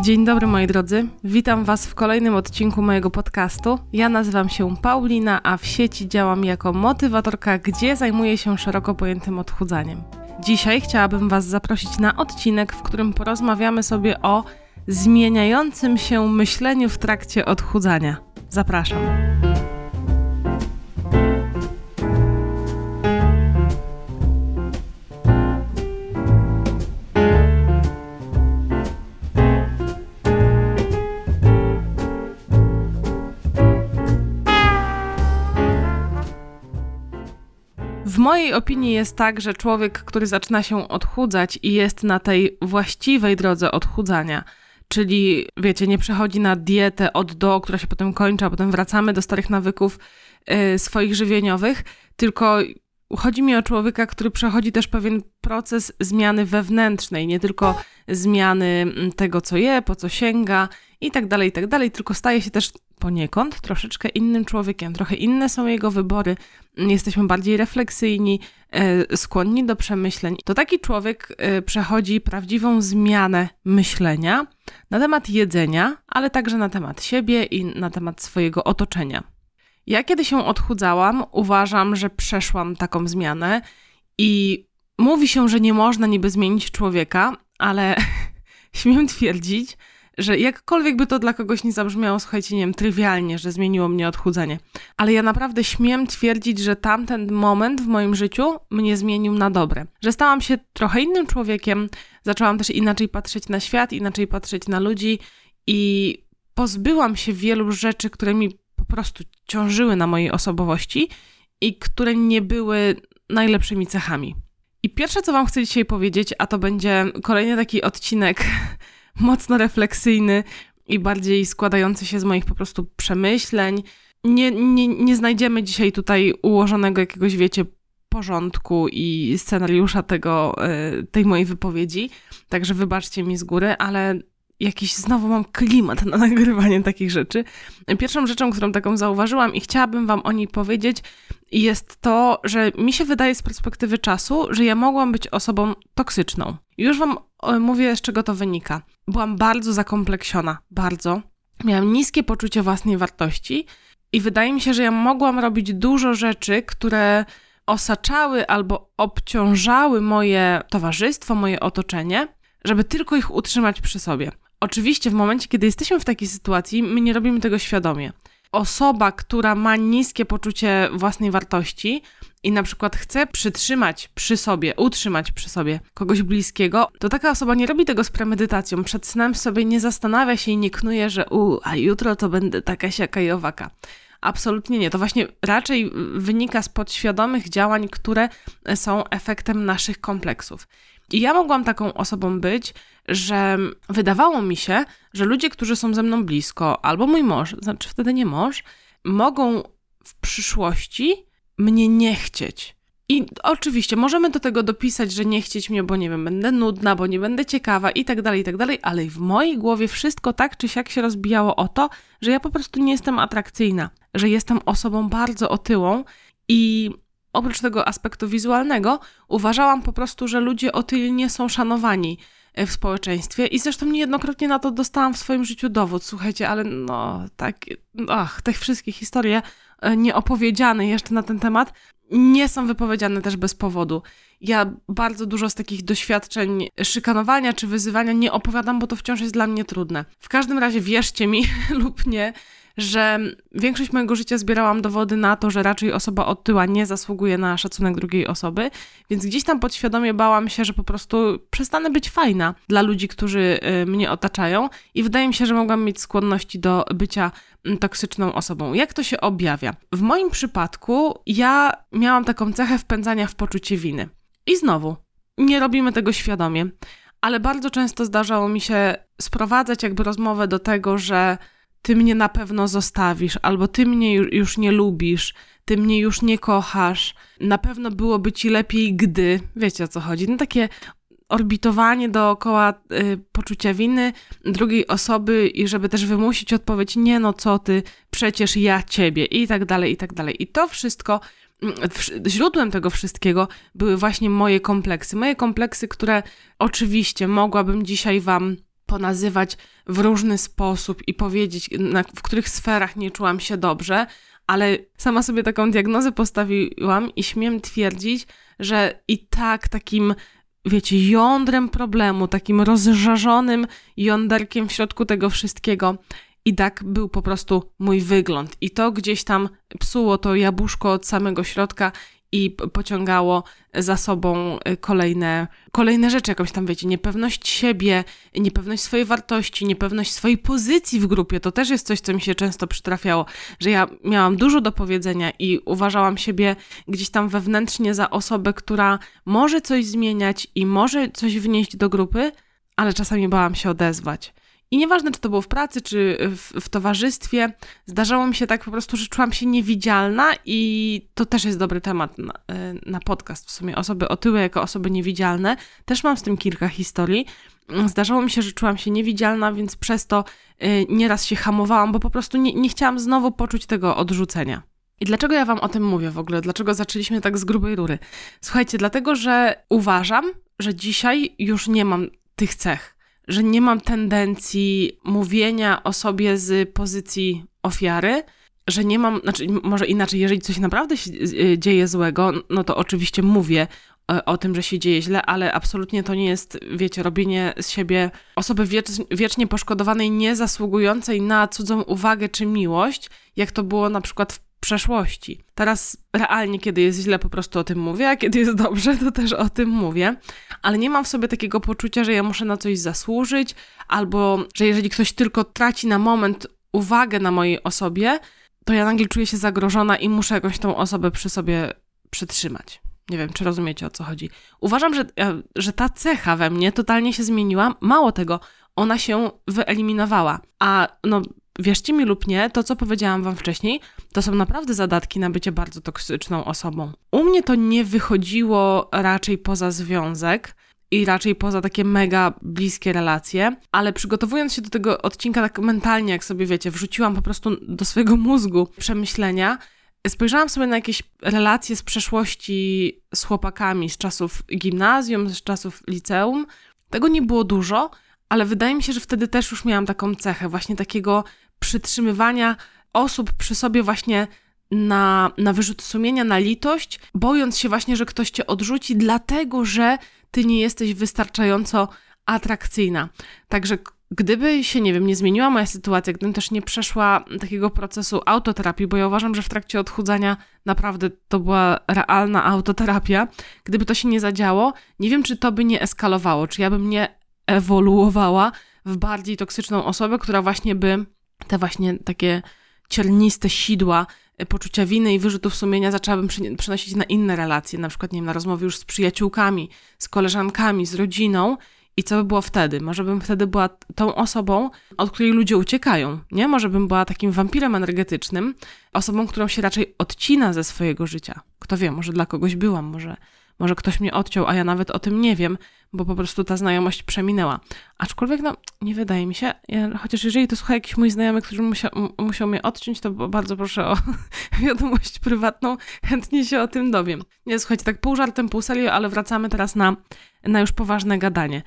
Dzień dobry moi drodzy, witam Was w kolejnym odcinku mojego podcastu. Ja nazywam się Paulina, a w sieci działam jako motywatorka, gdzie zajmuję się szeroko pojętym odchudzaniem. Dzisiaj chciałabym Was zaprosić na odcinek, w którym porozmawiamy sobie o zmieniającym się myśleniu w trakcie odchudzania. Zapraszam. Mojej opinii jest tak, że człowiek, który zaczyna się odchudzać i jest na tej właściwej drodze odchudzania, czyli wiecie, nie przechodzi na dietę od do, która się potem kończy, a potem wracamy do starych nawyków y, swoich żywieniowych, tylko chodzi mi o człowieka, który przechodzi też pewien proces zmiany wewnętrznej, nie tylko zmiany mm, tego, co je, po co sięga i tak dalej, i tak dalej, tylko staje się też poniekąd troszeczkę innym człowiekiem. Trochę inne są jego wybory, jesteśmy bardziej refleksyjni, e, skłonni do przemyśleń. To taki człowiek e, przechodzi prawdziwą zmianę myślenia na temat jedzenia, ale także na temat siebie i na temat swojego otoczenia. Ja kiedy się odchudzałam, uważam, że przeszłam taką zmianę i mówi się, że nie można niby zmienić człowieka, ale śmiem twierdzić, że jakkolwiek by to dla kogoś nie zabrzmiało, słuchajcie, nie wiem, trywialnie, że zmieniło mnie odchudzanie, ale ja naprawdę śmiem twierdzić, że tamten moment w moim życiu mnie zmienił na dobre. Że stałam się trochę innym człowiekiem, zaczęłam też inaczej patrzeć na świat, inaczej patrzeć na ludzi i pozbyłam się wielu rzeczy, które mi prostu ciążyły na mojej osobowości i które nie były najlepszymi cechami. I pierwsze, co Wam chcę dzisiaj powiedzieć, a to będzie kolejny taki odcinek mocno refleksyjny i bardziej składający się z moich po prostu przemyśleń. Nie, nie, nie znajdziemy dzisiaj tutaj ułożonego jakiegoś, wiecie, porządku i scenariusza tego, e, tej mojej wypowiedzi, także wybaczcie mi z góry, ale jakiś znowu mam klimat na nagrywanie takich rzeczy. Pierwszą rzeczą, którą taką zauważyłam i chciałabym Wam o niej powiedzieć, jest to, że mi się wydaje z perspektywy czasu, że ja mogłam być osobą toksyczną. Już Wam mówię, z czego to wynika. Byłam bardzo zakompleksiona, bardzo. Miałam niskie poczucie własnej wartości i wydaje mi się, że ja mogłam robić dużo rzeczy, które osaczały albo obciążały moje towarzystwo, moje otoczenie, żeby tylko ich utrzymać przy sobie. Oczywiście, w momencie, kiedy jesteśmy w takiej sytuacji, my nie robimy tego świadomie. Osoba, która ma niskie poczucie własnej wartości i na przykład chce przytrzymać przy sobie, utrzymać przy sobie kogoś bliskiego, to taka osoba nie robi tego z premedytacją. Przed snem sobie nie zastanawia się i nie knuje, że u, a jutro to będę taka siaka i owaka. Absolutnie nie. To właśnie raczej wynika z podświadomych działań, które są efektem naszych kompleksów. I ja mogłam taką osobą być, że wydawało mi się, że ludzie, którzy są ze mną blisko, albo mój mąż, znaczy wtedy nie mąż, mogą w przyszłości mnie nie chcieć. I oczywiście możemy do tego dopisać, że nie chcieć mnie, bo nie wiem, będę nudna, bo nie będę ciekawa i tak dalej, i tak dalej, ale w mojej głowie wszystko tak czy siak się rozbijało o to, że ja po prostu nie jestem atrakcyjna, że jestem osobą bardzo otyłą i oprócz tego aspektu wizualnego, uważałam po prostu, że ludzie otylnie są szanowani e, w społeczeństwie i zresztą niejednokrotnie na to dostałam w swoim życiu dowód. Słuchajcie, ale no, tak, ach, te wszystkie historie e, nieopowiedziane jeszcze na ten temat nie są wypowiedziane też bez powodu. Ja bardzo dużo z takich doświadczeń szykanowania czy wyzywania nie opowiadam, bo to wciąż jest dla mnie trudne. W każdym razie wierzcie mi lub nie, że większość mojego życia zbierałam dowody na to, że raczej osoba otyła nie zasługuje na szacunek drugiej osoby, więc gdzieś tam podświadomie bałam się, że po prostu przestanę być fajna dla ludzi, którzy y, mnie otaczają i wydaje mi się, że mogłam mieć skłonności do bycia mm, toksyczną osobą. Jak to się objawia? W moim przypadku ja miałam taką cechę wpędzania w poczucie winy. I znowu, nie robimy tego świadomie, ale bardzo często zdarzało mi się sprowadzać jakby rozmowę do tego, że ty mnie na pewno zostawisz, albo ty mnie już nie lubisz, ty mnie już nie kochasz, na pewno byłoby ci lepiej, gdy. Wiecie o co chodzi? No takie orbitowanie dookoła y, poczucia winy drugiej osoby i żeby też wymusić odpowiedź, nie no co ty, przecież ja ciebie i tak dalej, i tak dalej. I to wszystko, mm, źródłem tego wszystkiego były właśnie moje kompleksy. Moje kompleksy, które oczywiście mogłabym dzisiaj wam ponazywać w różny sposób i powiedzieć, na, w których sferach nie czułam się dobrze, ale sama sobie taką diagnozę postawiłam i śmiem twierdzić, że i tak takim, wiecie, jądrem problemu, takim rozżarzonym jąderkiem w środku tego wszystkiego i tak był po prostu mój wygląd. I to gdzieś tam psuło to jabłuszko od samego środka i pociągało za sobą y, kolejne, kolejne rzeczy, jakąś tam, wiecie, niepewność siebie, niepewność swojej wartości, niepewność swojej pozycji w grupie. To też jest coś, co mi się często przytrafiało, że ja miałam dużo do powiedzenia i uważałam siebie gdzieś tam wewnętrznie za osobę, która może coś zmieniać i może coś wnieść do grupy, ale czasami bałam się odezwać. I nieważne, czy to było w pracy, czy w, w, towarzystwie, zdarzało mi się tak po prostu, że czułam się niewidzialna i to też jest dobry temat na, e, na podcast. W sumie osoby otyłe jako osoby niewidzialne. Też mam z tym kilka historii. Zdarzało mi się, że czułam się niewidzialna, więc przez to y, nieraz się hamowałam, bo po prostu nie, nie chciałam znowu poczuć tego odrzucenia. I dlaczego ja Wam o tym mówię w ogóle? Dlaczego zaczęliśmy tak z grubej rury? Słuchajcie, dlatego, że uważam, że dzisiaj już nie mam tych cech że nie mam tendencji mówienia o sobie z pozycji ofiary, że nie mam, znaczy może inaczej, jeżeli coś naprawdę się y, dzieje złego, no to oczywiście mówię e, o tym, że się dzieje źle, ale absolutnie to nie jest, wiecie, robienie z siebie osoby wiecznie poszkodowanej, nie zasługującej na cudzą uwagę czy miłość, jak to było na przykład w przeszłości. Teraz realnie, kiedy jest źle, po prostu o tym mówię, a kiedy jest dobrze, to też o tym mówię, ale nie mam w sobie takiego poczucia, że ja muszę na coś zasłużyć, albo że jeżeli ktoś tylko traci na moment uwagę na mojej osobie, to ja nagle czuję się zagrożona i muszę jakąś tą osobę przy sobie przytrzymać. Nie wiem, czy rozumiecie o co chodzi. Uważam, że, e, że ta cecha we mnie totalnie się zmieniła. Mało tego, ona się wyeliminowała. A no, wierzcie mi lub nie, to co powiedziałam wam wcześniej, to są naprawdę zadatki na bycie bardzo toksyczną osobą. U mnie to nie wychodziło raczej poza związek i raczej poza takie mega bliskie relacje, ale przygotowując się do tego odcinka tak mentalnie, jak sobie wiecie, wrzuciłam po prostu do swojego mózgu przemyślenia, spojrzałam sobie na jakieś relacje z przeszłości z chłopakami z czasów gimnazjum, z czasów liceum. Tego nie było dużo, ale wydaje mi się, że wtedy też już miałam taką cechę, właśnie takiego przytrzymywania osób przy sobie właśnie na, na wyrzut sumienia, na litość, bojąc się właśnie, że ktoś cię odrzuci, dlatego że ty nie jesteś wystarczająco atrakcyjna. Także gdyby się, nie wiem, nie zmieniła moja sytuacja, gdybym też nie przeszła takiego procesu autoterapii, bo ja uważam, że w trakcie odchudzania naprawdę to była realna autoterapia, gdyby to się nie zadziało, nie wiem, czy to by nie eskalowało, czy ja bym nie ewoluowała w bardziej toksyczną osobę, która właśnie by te właśnie takie cierniste sidła e, poczucia winy i wyrzutów sumienia zaczęłabym przenosić na inne relacje, na przykład, nie wiem, na rozmowy już z przyjaciółkami, z koleżankami, z rodziną. I co by było wtedy? Może bym wtedy była tą osobą, od której ludzie uciekają, nie? Może bym była takim wampirem energetycznym, osobą, którą się raczej odcina ze swojego życia. Kto wie, może dla kogoś byłam, może może ktoś mnie odciął, a ja nawet o tym nie wiem, bo po prostu ta znajomość przeminęła. Aczkolwiek, no, nie wydaje mi się, ja, chociaż jeżeli to słucha jakiś mój znajomy, który musiał, musiał mnie odciąć, to bardzo proszę o wiadomość prywatną, chętnie się o tym dowiem. Nie, słuchajcie, tak pół żartem, pół serio, ale wracamy teraz na, na już poważne gadanie.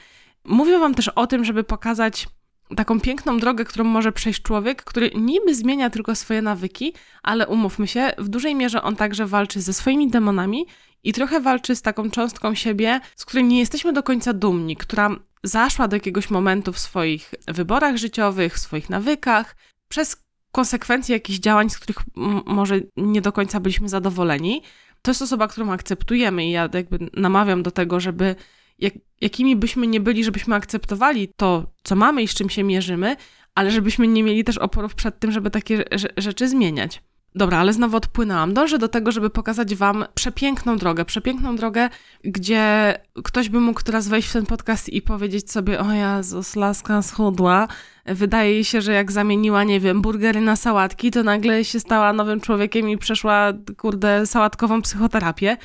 Mówię wam też o tym, żeby pokazać taką piękną drogę, którą może przejść człowiek, który niby zmienia tylko swoje nawyki, ale umówmy się, w dużej mierze on także walczy ze swoimi demonami i trochę walczy z taką cząstką siebie, z której nie jesteśmy do końca dumni, która zaszła do jakiegoś momentu w swoich wyborach życiowych, w swoich nawykach, przez konsekwencje jakichś działań, z których może nie do końca byliśmy zadowoleni. To jest osoba, którą akceptujemy i ja jakby namawiam do tego, żeby jak, jakimi byśmy nie byli, żebyśmy akceptowali to, co mamy i z czym się mierzymy, ale żebyśmy nie mieli też oporów przed tym, żeby takie rzeczy zmieniać. Dobra, ale znowu odpłynęłam. Dążę do tego, żeby pokazać Wam przepiękną drogę. Przepiękną drogę, gdzie ktoś by mógł teraz wejść w ten podcast i powiedzieć sobie: O Jezus, laska schudła. Wydaje się, że jak zamieniła, nie wiem, burgery na sałatki, to nagle się stała nowym człowiekiem i przeszła, kurde, sałatkową psychoterapię.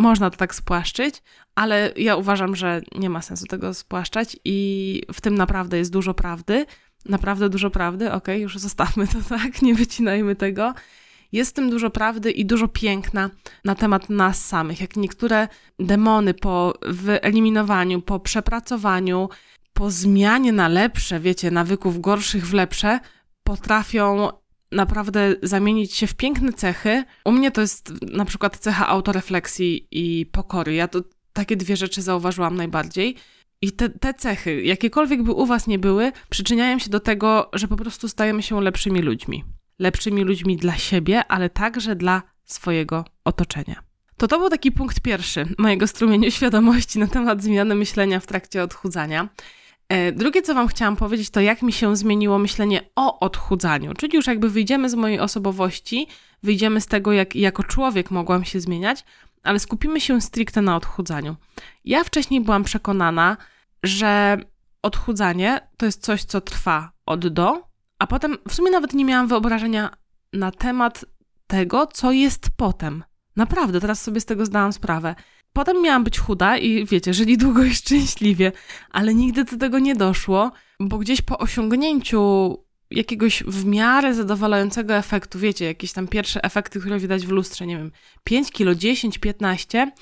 Można to tak spłaszczyć, ale ja uważam, że nie ma sensu tego spłaszczać i w tym naprawdę jest dużo prawdy. Naprawdę dużo prawdy, okej, okay, już zostawmy to tak, nie wycinajmy tego. Jest w tym dużo prawdy i dużo piękna na temat nas samych. Jak niektóre demony po wyeliminowaniu, po przepracowaniu, po zmianie na lepsze, wiecie, nawyków gorszych w lepsze, potrafią naprawdę zamienić się w piękne cechy. U mnie to jest na przykład cecha autorefleksji i pokory. Ja to takie dwie rzeczy zauważyłam najbardziej. I te, te cechy, jakiekolwiek by u Was nie były, przyczyniają się do tego, że po prostu stajemy się lepszymi ludźmi. Lepszymi ludźmi dla siebie, ale także dla swojego otoczenia. To to był taki punkt pierwszy mojego strumienia świadomości na temat zmiany myślenia w trakcie odchudzania. E, drugie, co Wam chciałam powiedzieć, to jak mi się zmieniło myślenie o odchudzaniu, czyli już jakby wyjdziemy z mojej osobowości, wyjdziemy z tego, jak jako człowiek mogłam się zmieniać, ale skupimy się stricte na odchudzaniu. Ja wcześniej byłam przekonana, że odchudzanie to jest coś, co trwa od do, a potem w sumie nawet nie miałam wyobrażenia na temat tego, co jest potem. Naprawdę, teraz sobie z tego zdałam sprawę. Potem miałam być chuda i wiecie, żyli długo i szczęśliwie, ale nigdy do tego nie doszło, bo gdzieś po osiągnięciu jakiegoś w miarę zadowalającego efektu, wiecie, jakieś tam pierwsze efekty, które widać w lustrze, nie wiem, 5 kilo, 10, 15,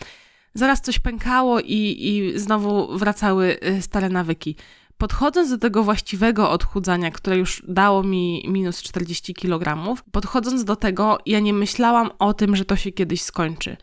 zaraz coś pękało i, i znowu wracały y, stare nawyki. Podchodząc do tego właściwego odchudzania, które już dało mi minus 40 kg, podchodząc do tego, ja nie myślałam o tym, że to się kiedyś skończy.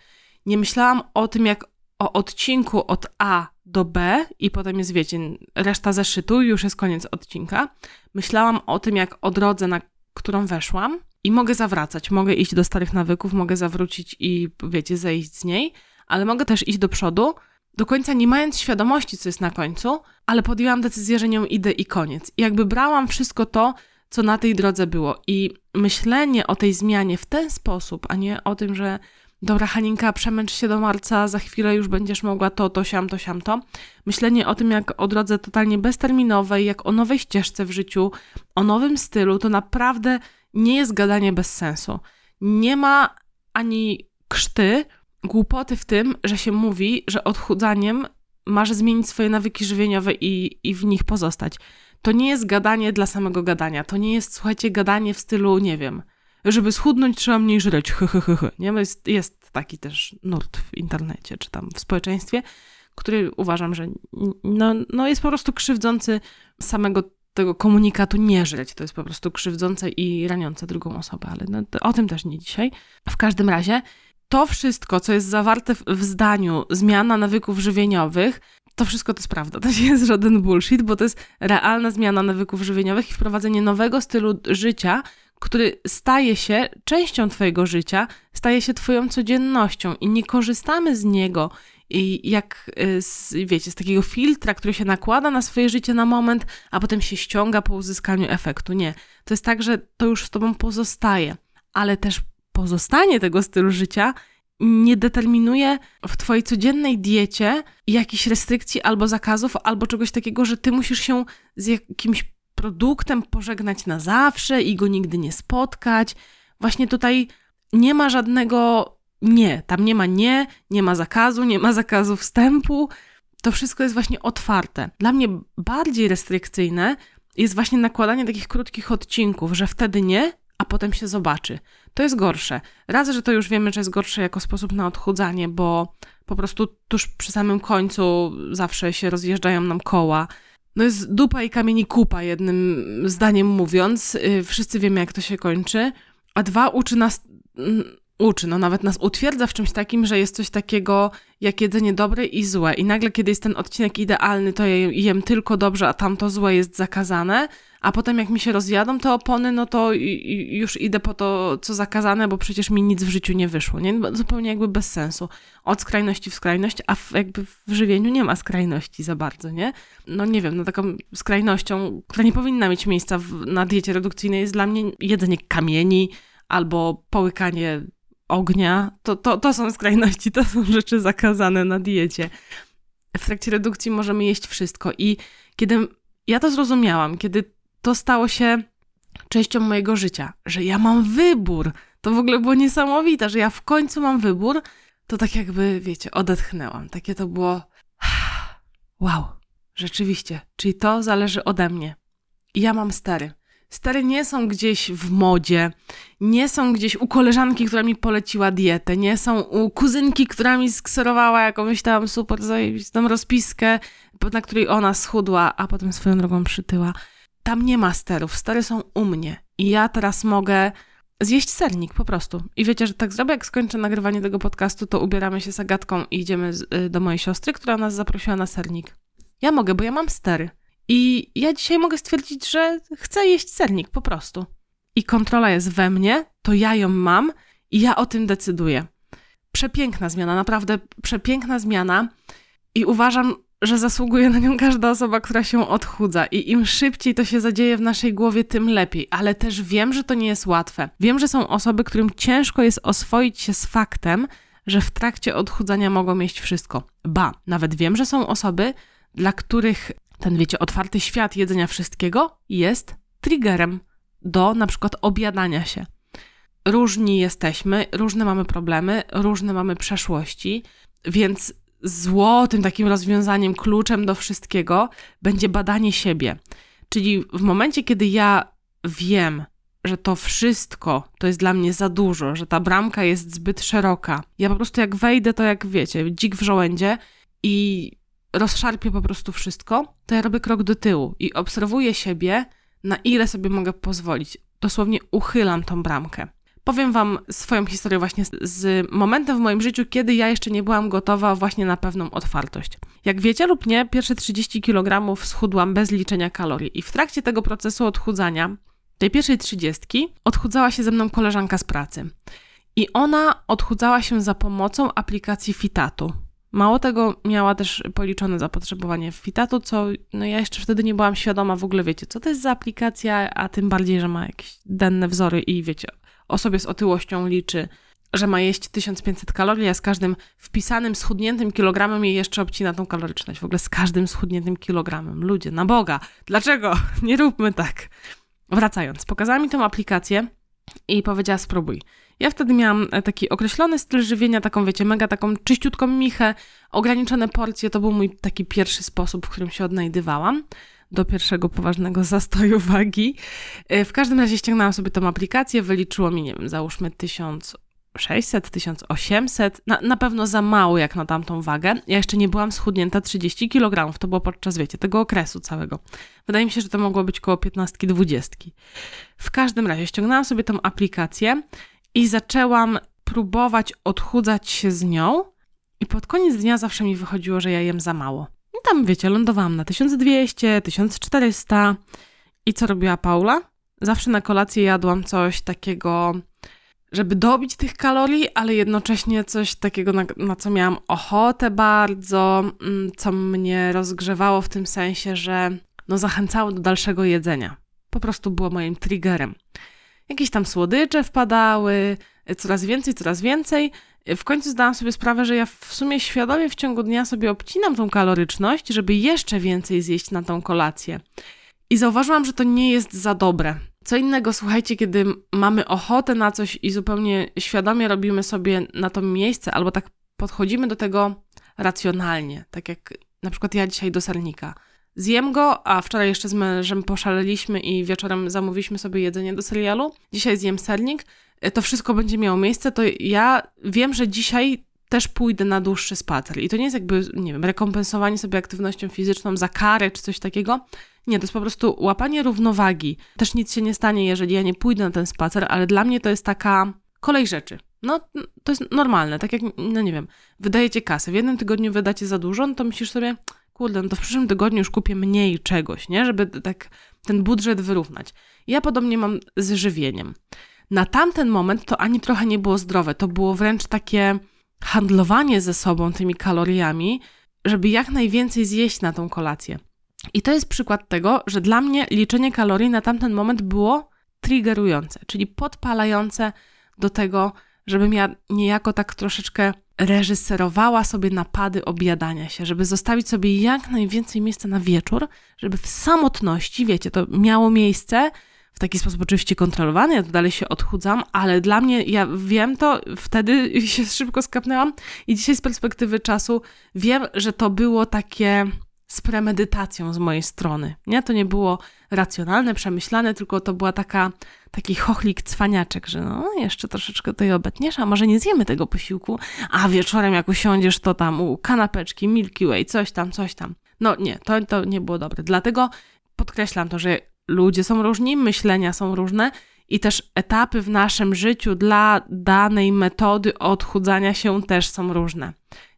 Nie myślałam o tym, jak o odcinku od A do B i potem jest, wiecie, reszta zeszytu już jest koniec odcinka. Myślałam o tym, jak o drodze, na którą weszłam i mogę zawracać, mogę iść do starych nawyków, mogę zawrócić i, wiecie, zejść z niej, ale mogę też iść do przodu, do końca nie mając świadomości, co jest na końcu, ale podjęłam decyzję, że nią idę i koniec. I jakby brałam wszystko to, co na tej drodze było. I myślenie o tej zmianie w ten sposób, a nie o tym, że dobra Haninka, przemęcz się do marca, za chwilę już będziesz mogła to, to, siam, to, siam, to. Myślenie o tym, jak o drodze totalnie bezterminowej, jak o nowej ścieżce w życiu, o nowym stylu, to naprawdę nie jest gadanie bez sensu. Nie ma ani krzty, głupoty w tym, że się mówi, że odchudzaniem masz zmienić swoje nawyki żywieniowe i, i w nich pozostać. To nie jest gadanie dla samego gadania. To nie jest, słuchajcie, gadanie w stylu, nie wiem, żeby schudnąć trzeba mniej żreć. Nie? Jest, jest taki też nurt w internecie, czy tam w społeczeństwie, który uważam, że no, no jest po prostu krzywdzący samego tego komunikatu nie żreć. To jest po prostu krzywdzące i raniące drugą osobę, ale no, o tym też nie dzisiaj. W każdym razie to wszystko, co jest zawarte w zdaniu zmiana nawyków żywieniowych, to wszystko to jest prawda. To nie jest żaden bullshit, bo to jest realna zmiana nawyków żywieniowych i wprowadzenie nowego stylu życia, który staje się częścią Twojego życia, staje się Twoją codziennością i nie korzystamy z niego i jak, y, z, wiecie, z takiego filtra, który się nakłada na swoje życie na moment, a potem się ściąga po uzyskaniu efektu. Nie. To jest tak, że to już z Tobą pozostaje, ale też pozostanie tego stylu życia nie determinuje w Twojej codziennej diecie jakichś restrykcji albo zakazów, albo czegoś takiego, że Ty musisz się z jakimś produktem pożegnać na zawsze i go nigdy nie spotkać. Właśnie tutaj nie ma żadnego nie. Tam nie ma nie, nie ma zakazu, nie ma zakazu wstępu. To wszystko jest właśnie otwarte. Dla mnie bardziej restrykcyjne jest właśnie nakładanie takich krótkich odcinków, że wtedy nie, a potem się zobaczy. To jest gorsze. Raz, że to już wiemy, że jest gorsze jako sposób na odchudzanie, bo po prostu tuż przy samym końcu zawsze się rozjeżdżają nam koła. No jest dupa i kamieni kupa, jednym zdaniem mówiąc. Y, wszyscy wiemy, jak to się kończy. A dwa, uczy nas mm, uczy, no nawet nas utwierdza w czymś takim, że jest coś takiego jak jedzenie dobre i złe. I nagle, kiedy jest ten odcinek idealny, to ja jem tylko dobrze, a tamto złe jest zakazane, a potem jak mi się rozjadą te opony, no to już idę po to, co zakazane, bo przecież mi nic w życiu nie wyszło, nie? Zupełnie jakby bez sensu. Od skrajności w skrajność, a w, jakby w żywieniu nie ma skrajności za bardzo, nie? No nie wiem, no taką skrajnością, która nie powinna mieć miejsca w, na diecie redukcyjnej jest dla mnie jedzenie kamieni albo połykanie ognia, to, to, to są skrajności, to są rzeczy zakazane na diecie. W trakcie redukcji możemy jeść wszystko i kiedy ja to zrozumiałam, kiedy to stało się częścią mojego życia, że ja mam wybór, to w ogóle było niesamowite, że ja w końcu mam wybór, to tak jakby, wiecie, odetchnęłam. Takie to było wow, rzeczywiście, czyli to zależy ode mnie. Ja mam stery. Stery nie są gdzieś w modzie, nie są gdzieś u koleżanki, która mi poleciła dietę, nie są u kuzynki, która mi skserowała jakąś tam super zajebistą rozpiskę, na której ona schudła, a potem swoją drogą przytyła. Tam nie ma sterów, stery są u mnie i ja teraz mogę zjeść sernik po prostu. I wiecie, że tak zrobię, jak skończę nagrywanie tego podcastu, to ubieramy się z Agatką i idziemy y, do mojej siostry, która nas zaprosiła na sernik. Ja mogę, bo ja mam stery. I ja dzisiaj mogę stwierdzić, że chcę jeść sernik po prostu. I kontrola jest we mnie, to ja ją mam i ja o tym decyduję. Przepiękna zmiana, naprawdę przepiękna zmiana. I uważam, że zasługuje na nią każda osoba, która się odchudza. I im szybciej to się zadzieje w naszej głowie, tym lepiej. Ale też wiem, że to nie jest łatwe. Wiem, że są osoby, którym ciężko jest oswoić się z faktem, że w trakcie odchudzania mogą mieć wszystko. Ba, nawet wiem, że są osoby, dla których ten, wiecie, otwarty świat jedzenia wszystkiego jest triggerem do na przykład obiadania się. Różni jesteśmy, różne mamy problemy, różne mamy przeszłości, więc złotym takim rozwiązaniem, kluczem do wszystkiego będzie badanie siebie. Czyli w momencie, kiedy ja wiem, że to wszystko to jest dla mnie za dużo, że ta bramka jest zbyt szeroka, ja po prostu jak wejdę, to jak wiecie, dzik w żołędzie i rozszarpię po prostu wszystko, to ja robię krok do tyłu i obserwuję siebie, na ile sobie mogę pozwolić. Dosłownie uchylam tą bramkę. Powiem Wam swoją historię właśnie z, z momentem w moim życiu, kiedy ja jeszcze nie byłam gotowa właśnie na pewną otwartość. Jak wiecie lub nie, pierwsze 30 kg schudłam bez liczenia kalorii i w trakcie tego procesu odchudzania, tej pierwszej 30, odchudzała się ze mną koleżanka z pracy. I ona odchudzała się za pomocą aplikacji Fitatu. Mało tego, miała też policzone zapotrzebowanie w Fitatu, co no ja jeszcze wtedy nie byłam świadoma w ogóle, wiecie, co to jest za aplikacja, a tym bardziej, że ma jakieś denne wzory i wiecie, osobie z otyłością liczy, że ma jeść 1500 kalorii, a z każdym wpisanym, schudniętym kilogramem jej jeszcze obcina tą kaloryczność. W ogóle z każdym schudniętym kilogramem. Ludzie, na Boga, dlaczego? Nie róbmy tak. Wracając, pokazała mi tą aplikację i powiedziała spróbuj. Ja wtedy miałam e, taki określony styl żywienia, taką wiecie, mega taką czyściutką michę, ograniczone porcje, to był mój taki pierwszy sposób, w którym się odnajdywałam do pierwszego poważnego zastoju wagi. E, w każdym razie ściągnęłam sobie tą aplikację, wyliczyło mi, nie wiem, załóżmy 1600, 1800, na, na pewno za mało jak na tamtą wagę. Ja jeszcze nie byłam schudnięta 30 kg, to było podczas, wiecie, tego okresu całego. Wydaje mi się, że to mogło być koło 15-20. W każdym razie ściągnęłam sobie tą aplikację i zaczęłam próbować odchudzać się z nią i pod koniec dnia zawsze mi wychodziło, że ja jem za mało. I tam, wiecie, lądowałam na 1200, 1400 i co robiła Paula? Zawsze na kolację jadłam coś takiego, żeby dobić tych kalorii, ale jednocześnie coś takiego, na, na co miałam ochotę bardzo, mm, co mnie rozgrzewało w tym sensie, że no zachęcało do dalszego jedzenia. Po prostu było moim triggerem jakieś tam słodycze wpadały, coraz więcej, coraz więcej. W końcu zdałam sobie sprawę, że ja w sumie świadomie w ciągu dnia sobie obcinam tą kaloryczność, żeby jeszcze więcej zjeść na tą kolację. I zauważyłam, że to nie jest za dobre. Co innego, słuchajcie, kiedy mamy ochotę na coś i zupełnie świadomie robimy sobie na to miejsce, albo tak podchodzimy do tego racjonalnie, tak jak na przykład ja dzisiaj do sernika. Zjem go, a wczoraj jeszcze z mężem poszaleliśmy i wieczorem zamówiliśmy sobie jedzenie do serialu. Dzisiaj zjem sernik. E, to wszystko będzie miało miejsce, to ja wiem, że dzisiaj też pójdę na dłuższy spacer. I to nie jest jakby, nie wiem, rekompensowanie sobie aktywnością fizyczną za karę czy coś takiego. Nie, to jest po prostu łapanie równowagi. Też nic się nie stanie, jeżeli ja nie pójdę na ten spacer, ale dla mnie to jest taka kolej rzeczy. No, to jest normalne, tak jak, no nie wiem, wydajecie kasę. W jednym tygodniu wydacie za dużo, no to myślisz sobie, kurde, no to w przyszłym tygodniu już kupię mniej czegoś, nie? Żeby tak ten budżet wyrównać. Ja podobnie mam z żywieniem. Na tamten moment to ani trochę nie było zdrowe, to było wręcz takie handlowanie ze sobą tymi kaloriami, żeby jak najwięcej zjeść na tą kolację. I to jest przykład tego, że dla mnie liczenie kalorii na tamten moment było triggerujące, czyli podpalające do tego, żebym ja niejako tak troszeczkę reżyserowała sobie napady objadania się, żeby zostawić sobie jak najwięcej miejsca na wieczór, żeby w samotności, wiecie, to miało miejsce, w taki sposób oczywiście kontrolowany, ja tu dalej się odchudzam, ale dla mnie, ja wiem to, wtedy się szybko skapnęłam i dzisiaj z perspektywy czasu wiem, że to było takie z premedytacją z mojej strony. Nie, to nie było racjonalne, przemyślane, tylko to była taka, taki chochlik cwaniaczek, że no jeszcze troszeczkę tej obetniesz, a może nie zjemy tego posiłku, a wieczorem jak usiądziesz, to tam u kanapeczki, Milky Way, coś tam, coś tam. No nie, to, to nie było dobre. Dlatego podkreślam to, że ludzie są różni, myślenia są różne i też etapy w naszym życiu dla danej metody odchudzania się też są różne.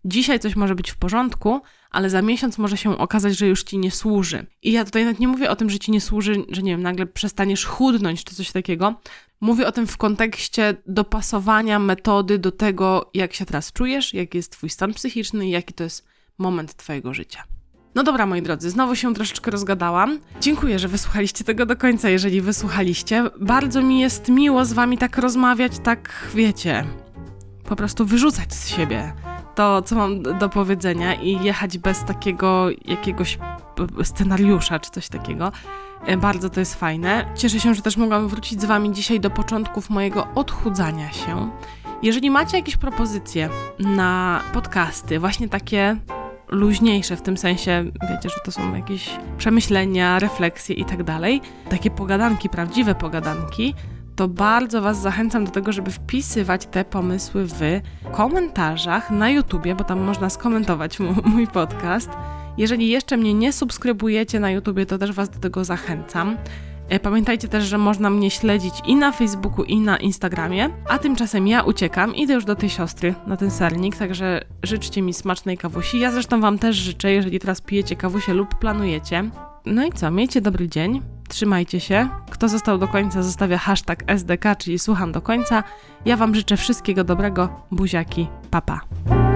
Dzisiaj coś może być w porządku, ale za miesiąc może się okazać, że już ci nie służy. I ja tutaj nawet nie mówię o tym, że ci nie służy, że nie wiem, nagle przestaniesz chudnąć czy coś takiego. Mówię o tym w kontekście dopasowania metody do tego, jak się teraz czujesz, jaki jest twój stan psychiczny i jaki to jest moment twojego życia. No dobra, moi drodzy, znowu się troszeczkę rozgadałam. Dziękuję, że wysłuchaliście tego do końca, jeżeli wysłuchaliście. Bardzo mi jest miło z wami tak rozmawiać, tak wiecie, po prostu wyrzucać z siebie to, co mam do powiedzenia i jechać bez takiego jakiegoś scenariusza czy coś takiego. E, bardzo to jest fajne. Cieszę się, że też mogłam wrócić z Wami dzisiaj do początków mojego odchudzania się. Jeżeli macie jakieś propozycje na podcasty, właśnie takie luźniejsze, w tym sensie, wiecie, że to są jakieś przemyślenia, refleksje i tak dalej, takie pogadanki, prawdziwe pogadanki, to bardzo Was zachęcam do tego, żeby wpisywać te pomysły w komentarzach na YouTubie, bo tam można skomentować mój podcast. Jeżeli jeszcze mnie nie subskrybujecie na YouTubie, to też Was do tego zachęcam. E, pamiętajcie też, że można mnie śledzić i na Facebooku, i na Instagramie. A tymczasem ja uciekam, idę już do tej siostry na ten sernik, także życzcie mi smacznej kawusi. Ja zresztą Wam też życzę, jeżeli teraz pijecie kawusie lub planujecie. No i co, miejcie dobry dzień. Trzymajcie się. Kto został do końca, zostawia hashtag SDK, czyli słucham do końca. Ja Wam życzę wszystkiego dobrego. Buziaki. Papa. Pa.